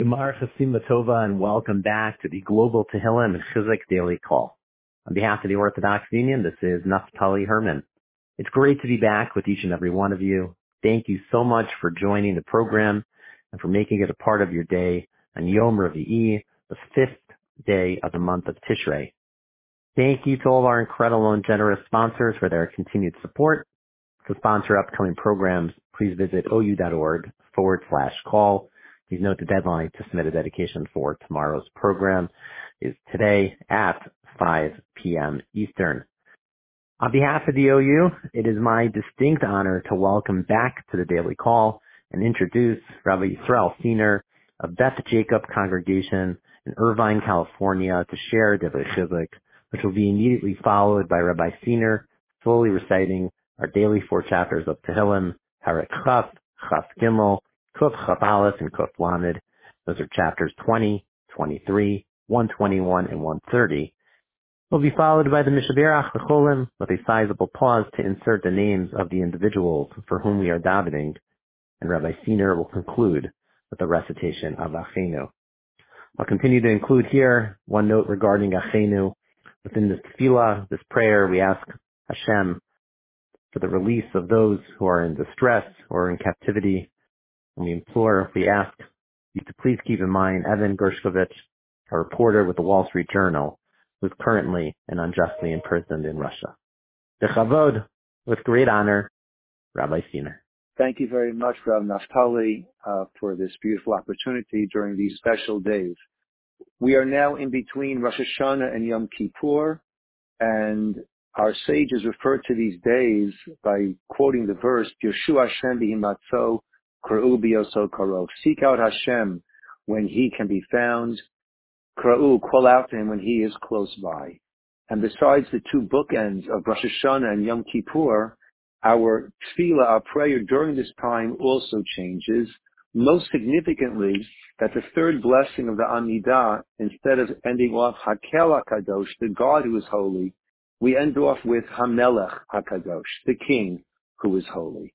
Gemar Chasim Tova, and welcome back to the Global Tehillim and Chizuk Daily Call. On behalf of the Orthodox Union, this is Naftali Herman. It's great to be back with each and every one of you. Thank you so much for joining the program and for making it a part of your day on Yom Revi'i, the fifth day of the month of Tishrei. Thank you to all of our incredible and generous sponsors for their continued support. To sponsor upcoming programs, please visit ou.org forward slash call Please note the deadline to submit a dedication for tomorrow's program is today at 5 p.m. Eastern. On behalf of the OU, it is my distinct honor to welcome back to the daily call and introduce Rabbi Yisrael Ciner of Beth Jacob Congregation in Irvine, California to share Devar Chizuk, which will be immediately followed by Rabbi Ciner slowly reciting our daily four chapters of Tehillim, Parak Chaf, Chaf Gimel, Kuf Chaf Aleph and Kuf Lamed. Those are chapters 20, 23, 121, and 130. Will be followed by the Mishaberach Cholim with a sizable pause to insert the names of the individuals for whom we are davening, and Rabbi Ciner will conclude with the recitation of Achenu. I'll continue to include here one note regarding Achenu. Within this tefillah, this prayer, we ask Hashem for the release of those who are in distress or in captivity and we implore, we ask you to please keep in mind Evan Gershkovich, a reporter with the Wall Street Journal, who is currently and unjustly imprisoned in Russia. Bechavod, with great honor, Rabbi Ciner. Thank you very much, Rabbi Naftali, uh, for this beautiful opportunity during these special days. We are now in between Rosh Hashanah and Yom Kippur, and our sages refer to these days by quoting the verse, Yeshua Hashem b'himatzo Kra'u Seek out Hashem when he can be found. Kra'u, call out to him when he is close by. And besides the two bookends of Rosh Hashanah and Yom Kippur, our tefillah, our prayer during this time also changes. Most significantly, that the third blessing of the Amidah, instead of ending off Hakel HaKadosh, the God who is holy, we end off with Hamelech HaKadosh, the King who is holy.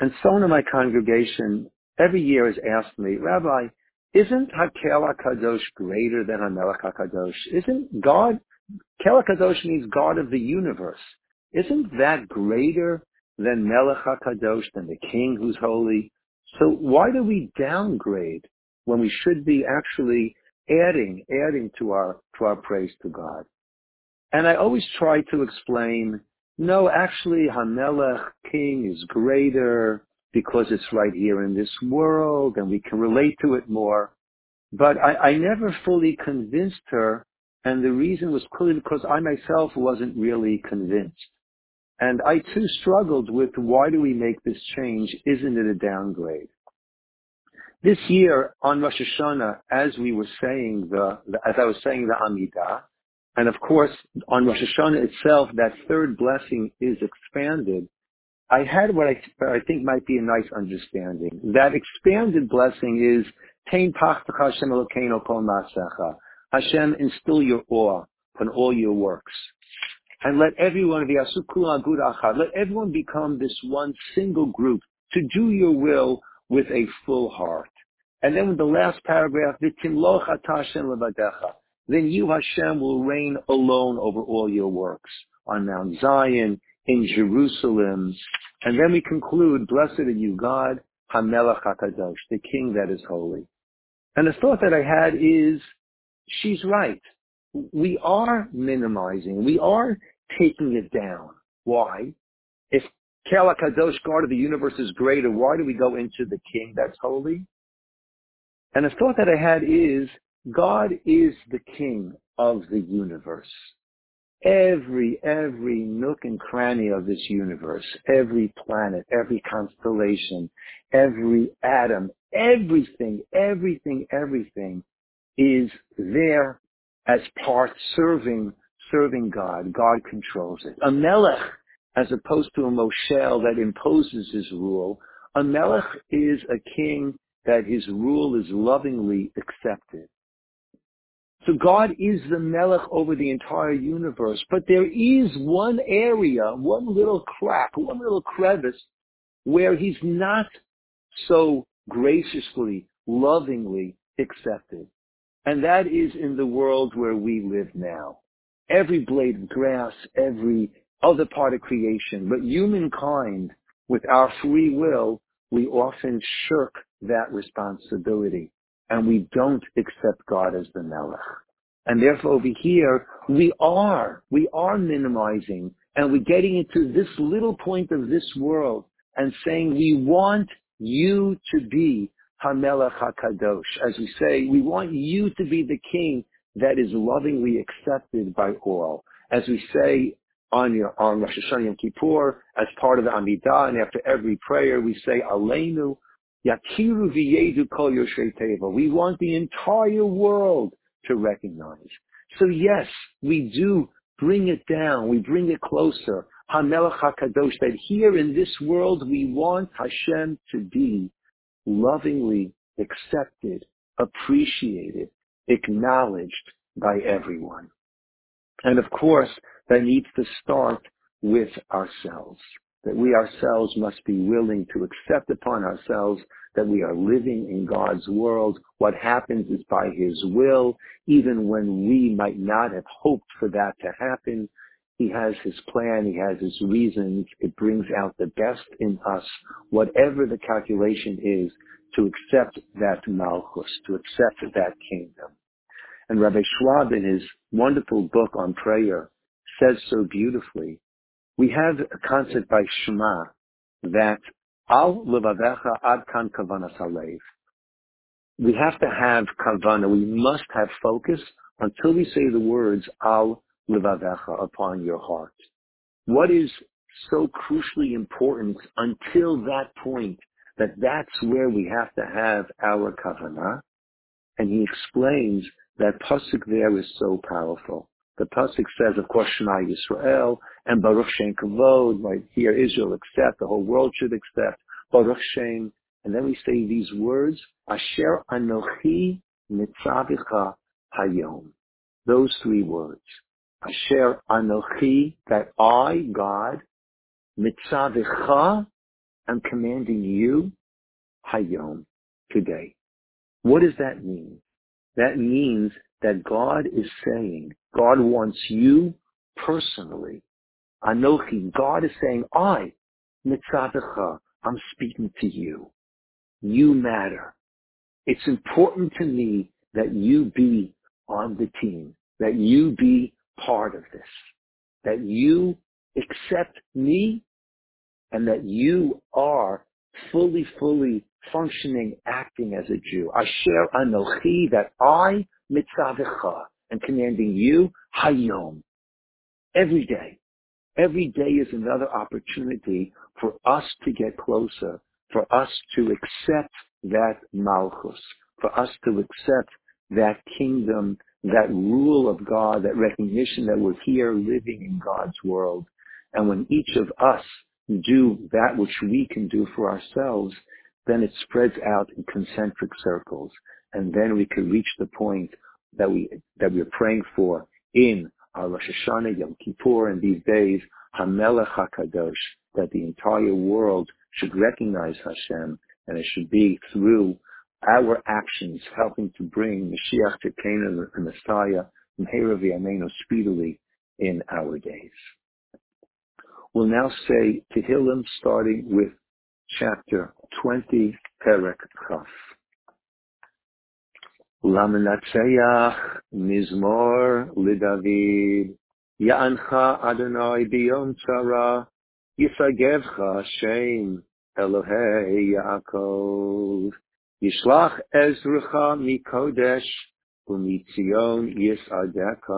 And someone in my congregation every year has asked me, Rabbi, isn't Hakel HaKadosh greater than HaMelech HaKadosh? Isn't God, Kel HaKadosh means God of the universe. Isn't that greater than Melech HaKadosh, than the King who's holy? So why do we downgrade when we should be actually adding, adding to our, to our praise to God? And I always try to explain no, actually, Hamelech, king, is greater because it's right here in this world and we can relate to it more. But I, I never fully convinced her, and the reason was clearly because I myself wasn't really convinced. And I too struggled with why do we make this change? Isn't it a downgrade? This year on Rosh Hashanah, as we were saying the, as I was saying the Amidah, and of course, on Rosh Hashanah itself, that third blessing is expanded. I had what I, I think might be a nice understanding. That expanded blessing is Tain Hashem Elokeinu Kol Masecha. Hashem, instill your awe upon all your works. And let everyone be Asukula Agud Achad. Let everyone become this one single group to do your will with a full heart. And then with the last paragraph, V'timloch Hashem Levadecha then you, Hashem, will reign alone over all your works on Mount Zion, in Jerusalem. And then we conclude, blessed are you, God, HaMelech HaKadosh, the King that is holy. And the thought that I had is, she's right. We are minimizing. We are taking it down. Why? If Kel HaKadosh, God of the universe, is greater, why do we go into the King that's holy? And the thought that I had is, God is the king of the universe. Every, every nook and cranny of this universe, every planet, every constellation, every atom, everything, everything, everything is there as part serving, serving God. God controls it. A melech, as opposed to a moshel that imposes his rule, a melech is a king that his rule is lovingly accepted. So God is the Melech over the entire universe. But there is one area, one little crack, one little crevice where he's not so graciously, lovingly accepted. And that is in the world where we live now. Every blade of grass, every other part of creation, but humankind, with our free will, we often shirk that responsibility and we don't accept God as the Melech. And therefore over here, we are, we are minimizing and we're getting into this little point of this world and saying we want you to be Hamelech HaKadosh. As we say, we want you to be the king that is lovingly accepted by all. As we say on, your, on Rosh Hashanah Yom Kippur, as part of the Amidah, and after every prayer, we say, Aleinu Yakiru V'yedu Kol Teva. We want the entire world to recognize. So yes, we do bring it down. We bring it closer. HaMelech HaKadosh, that here in this world we want Hashem to be lovingly accepted, appreciated, acknowledged by everyone. And of course, that needs to start with ourselves. That we ourselves must be willing to accept upon ourselves that we are living in God's world. What happens is by His will, even when we might not have hoped for that to happen. He has His plan, He has His reasons. It brings out the best in us, whatever the calculation is, to accept that Malchus, to accept that kingdom. And Rabbi Schwab in his wonderful book on prayer says so beautifully, we have a concept by Shema that al levavecha ad kan kavanas alev. We have to have kavana. We must have focus until we say the words al levavecha upon your heart. What is so crucially important until that point that that's where we have to have our kavana? And he explains that pasuk there is so powerful. The pasuk says, of course, Shema Yisrael and Baruch Shem Kavod. Right here, Israel accept. The whole world should accept Baruch Shem. And then we say these words: Asher Anochi Mitzavicha Hayom. Those three words. Asher Anochi, that I, God, Mitzavicha, am commanding you, Hayom, today. What does that mean? That means that God is saying, God wants you personally. Anochi, God is saying, I, Mitzadecha, I'm speaking to you. You matter. It's important to me that you be on the team, that you be part of this, that you accept me and that you are fully, fully functioning, acting as a Jew. Asher anochi, that I, mitzavecha, am commanding you, hayom. Every day. Every day is another opportunity for us to get closer, for us to accept that malchus, for us to accept that kingdom, that rule of God, that recognition that we're here living in God's world. And when each of us do that which we can do for ourselves, then it spreads out in concentric circles. And then we can reach the point that we, that we're praying for in our Rosh Hashanah, Yom Kippur, and these days, Hamelech HaKadosh, that the entire world should recognize Hashem, and it should be through our actions helping to bring Mashiach to Canaan, the Messiah, Mehera V'Yameinu speedily in our days. We'll now say Tehillim starting with chapter 20, Perek Chaf. למנצח מזמור לדוד, יענך אדוני ביום צרה, ישגבך שם אלוהי יעקב. ישלח עזרך מקודש, ומציון יסעדך.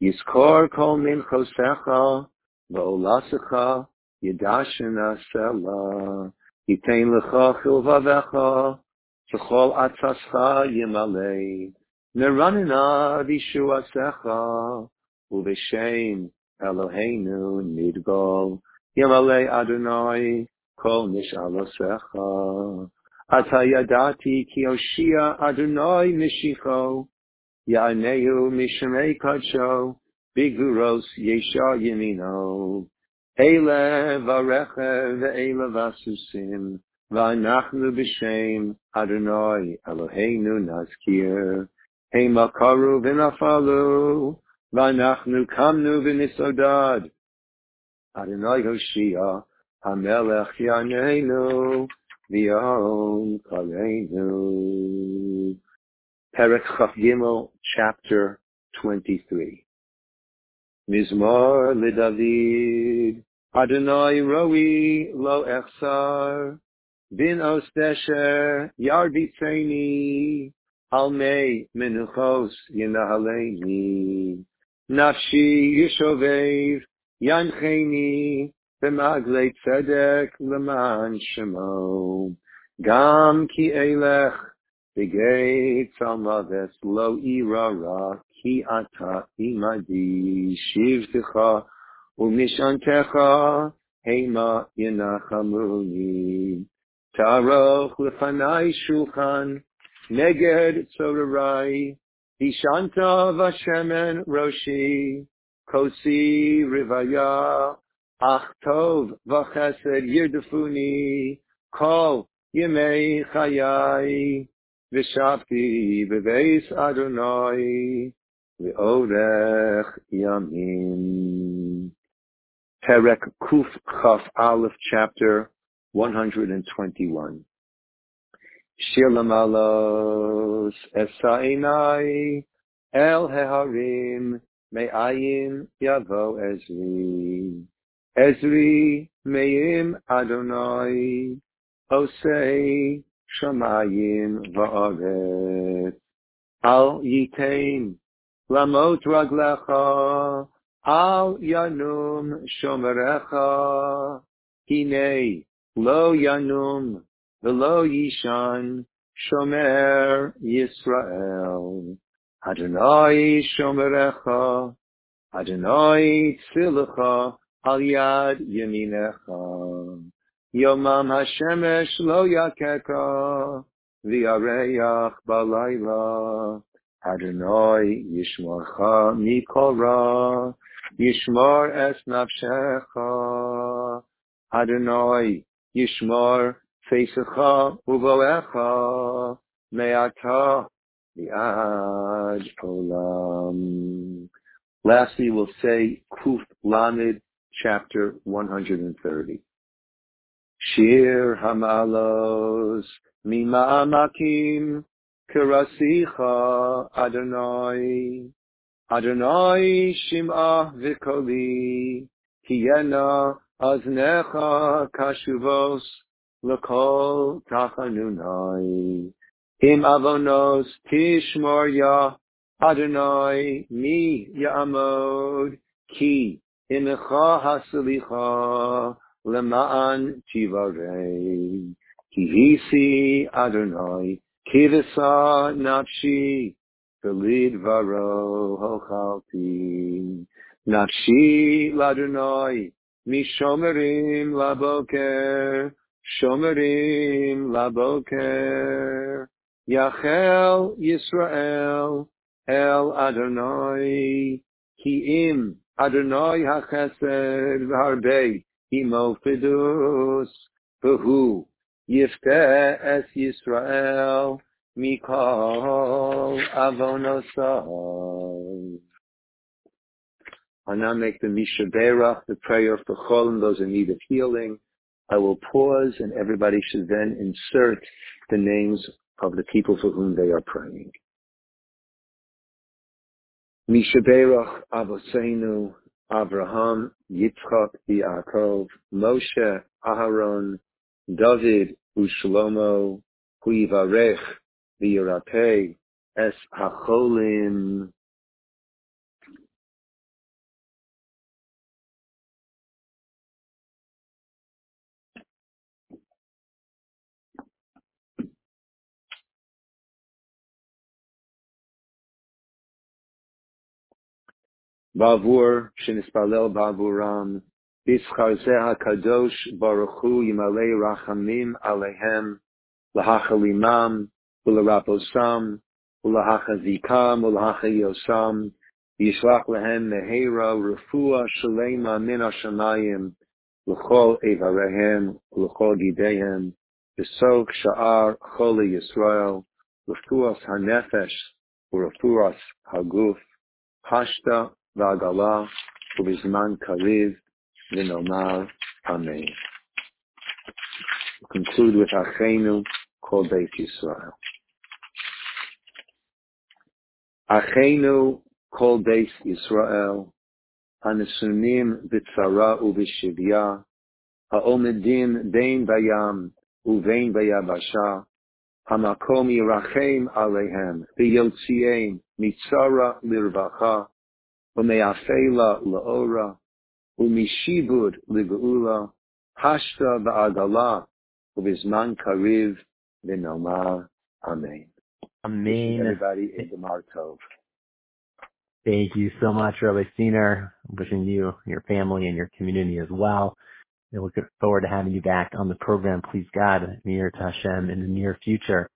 יזכור כל מנחוסיך, ועולסך ידשנה סלע. ייתן לך חלבבך, וכל עצתך ימלא. נרננה בישועתך, ובשם אלוהינו נדגול. ימלא אדוני כל משאלותיך. עתה ידעתי כי הושיע אדוני משיחו, יענהו משמי קדשו, בגבורוס ישר ימינו. אלה ורכב ואלה וסוסים, ואנחנו בשם אדוני אלוהינו נזכיר, המה קרו ונפלו, ואנחנו קמנו ונסעודד. אדוני הושיע, המלך יעננו, ויום קלנו. פרק כ"ג, chapter 23. מזמור לדוד, אדוני רואי לא אחסר, Bin aus desher yarbitzeni al mei menuchos yinahaleni nafshi yishovev yancheni b'maglei tzedek leman shemo. Gam ki elech b'gei tzalmaves lo irara ki ata imadi. Shivtecha umishantecha hema yinachamuni Taroch lefanai shulchan, neged tzorarai, Ishanta vashemen roshi, kosi rivaya, ach tov vachesed yirdefuni, kol yemei chayai, v'shavti beveis Adonai, v'orech yamim. Perek Kuf Chaf Aleph, chapter 121. Shir lamalos esainai el heharim me'ayin yavo ezri. Ezri me'im Adonai osei shamayim va'aret. Al yitain lamot raglecha al yanum shomerecha hinei לא ינום ולא יישן שומר ישראל. אדוני שומרך, אדוני צילך על יד ימינך. יומם השמש לא יככה, וירח בלילה. אדוני ישמורך מכל רע, ישמור את נפשך. אדוני Yishmar Feisecha Uvoecha Me'ata Mi'ad Olam. Lastly, we'll say Kuf Lamed, chapter 130. Shir Hamalos Mima'amakim Kerasicha Adonai Adonai Shim'ah Vikoli Kiyena אז נך קשובוס לכל תחנוני. אם אבונוס תשמור יא אדוני מי יעמוד כי אם איך הסליחה למען תיברי. כי היסי אדוני כבשה נפשי ולדברו הוכלתי. נפשי לאדוני מי שומרים לבוקר, שומרים לבוקר. יחל ישראל אל אדוני, כי אם אדוני החסד והרבה, אימו פדוס, והוא יפתה את ישראל מכל אבונו סוף. I'll now make the Misha Berach, the prayer for Cholim, those in need of healing. I will pause and everybody should then insert the names of the people for whom they are praying. Misha Berach, Avoseinu, Avraham, Yitzchak, Yaakov, Moshe, Aharon, David, Ushlomo, Huivarech, V'yirapeh, Es HaCholim, בעבור שנתפלל בעבורם, בשכר זה הקדוש ברוך הוא ימלא רחמים עליהם, להחלימם ולרפוסם, ולהחזיקם ולהחיוסם, וישלח להם מהרה רפואה שלמה מן השמיים, לכל איבריהם ולכל גידיהם, Besok Sha'ar Choli Yisrael, Refuas HaNefesh, Urefuas HaGuf, Hashta V'Agala, Ubizman Kariv, V'Nomar, Amen. We'll conclude with Achenu, Kol Beit Yisrael. Achenu, Kol Beit Yisrael, הנשונים בצרה ובשביה, העומדים בין בים ובין ביבשה, המקום ירחם עליהם, ויוציאם מצרה לרווחה, laora, umishibud ligeula, hashta va'agala, ubizman kariv v'nomar. Amen. Amen. Everybody is Gemar Tov. Thank you so much, Rabbi Ciner. Wishing you, your family, and your community as well. We look forward to having you back on the program, please God, near to Hashem in the near future.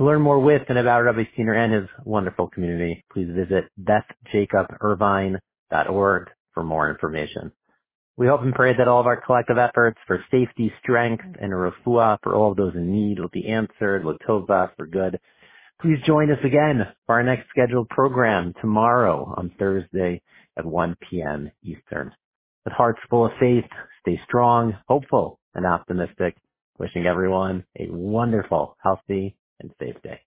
To learn more with and about Rabbi Steiner and his wonderful community, please visit BethJacobIrvine.org for more information. We hope and pray that all of our collective efforts for safety, strength, and refuah for all of those in need will be answered, latova, for good. Please join us again for our next scheduled program tomorrow on Thursday at 1 p.m. Eastern. With hearts full of faith, stay strong, hopeful, and optimistic. Wishing everyone a wonderful, healthy, and safe day.